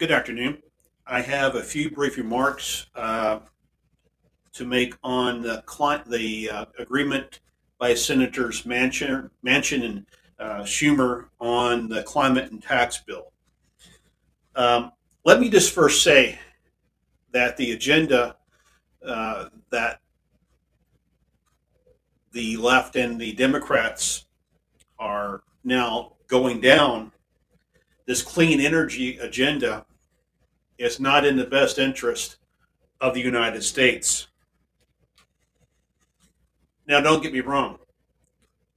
Good afternoon. I have a few brief remarks uh, to make on the, cli- the uh, agreement by Senators Manchin, Manchin and uh, Schumer on the climate and tax bill. Um, let me just first say that the agenda uh, that the left and the Democrats are now going down, this clean energy agenda is not in the best interest of the United States. Now, don't get me wrong.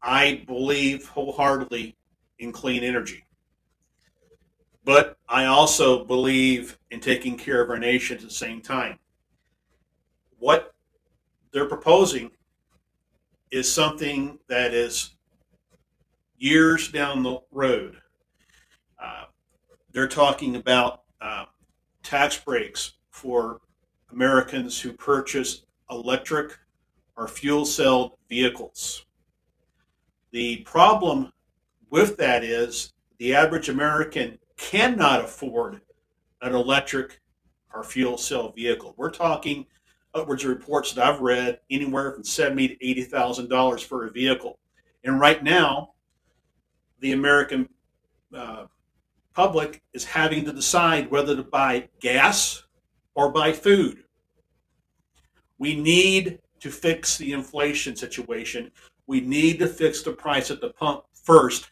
I believe wholeheartedly in clean energy. But I also believe in taking care of our nation at the same time. What they're proposing is something that is years down the road. Uh, they're talking about uh, tax breaks for Americans who purchase electric or fuel cell vehicles. The problem with that is the average American cannot afford an electric or fuel cell vehicle. We're talking upwards of reports that I've read anywhere from seventy to eighty thousand dollars for a vehicle. And right now, the American uh, public is having to decide whether to buy gas or buy food. We need to fix the inflation situation. We need to fix the price at the pump first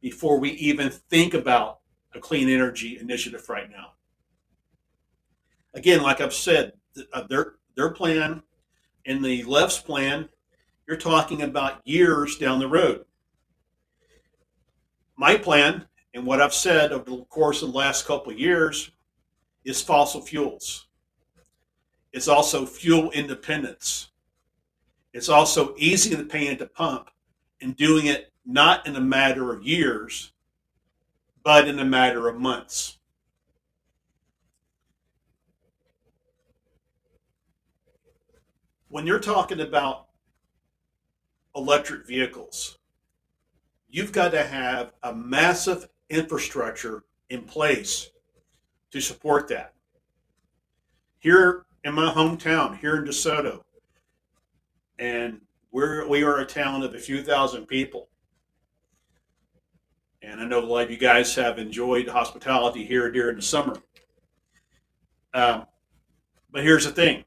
before we even think about a clean energy initiative right now. Again, like I've said, uh, their their plan and the left's plan, you're talking about years down the road. My plan and what I've said over the course of the last couple of years is fossil fuels. It's also fuel independence. It's also easy to pay at the pump and doing it not in a matter of years, but in a matter of months. When you're talking about electric vehicles, you've got to have a massive infrastructure in place to support that. Here in my hometown, here in DeSoto, and we're we are a town of a few thousand people. And I know a lot of you guys have enjoyed hospitality here during the summer. Um, but here's the thing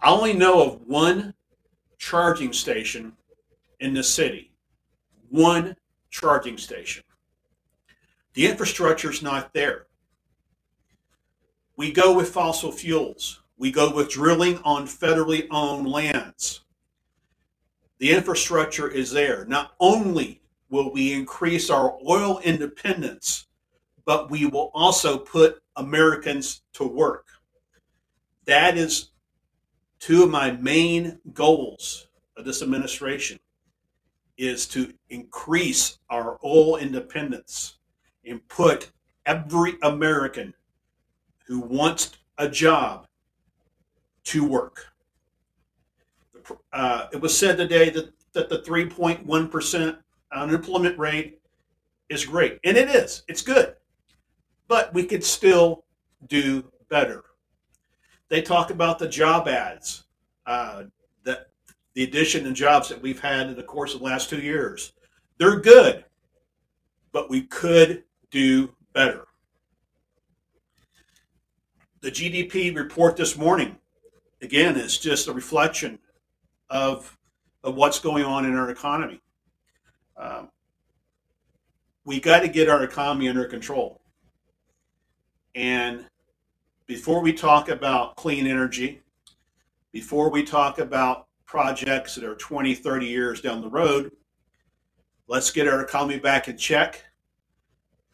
I only know of one charging station in the city. One charging station. The infrastructure is not there. We go with fossil fuels. We go with drilling on federally owned lands. The infrastructure is there. Not only will we increase our oil independence, but we will also put Americans to work. That is two of my main goals of this administration is to increase our oil independence and put every American who wants a job to work. Uh, it was said today that, that the 3.1% unemployment rate is great, and it is. It's good. But we could still do better. They talk about the job ads, uh, that the addition of jobs that we've had in the course of the last two years. They're good, but we could do better. The GDP report this morning, again, is just a reflection of, of what's going on in our economy. Um, we got to get our economy under control. And before we talk about clean energy, before we talk about projects that are 20, 30 years down the road, let's get our economy back in check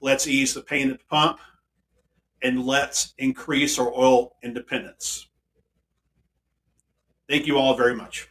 let's ease the pain at the pump, and let's increase our oil independence. Thank you all very much.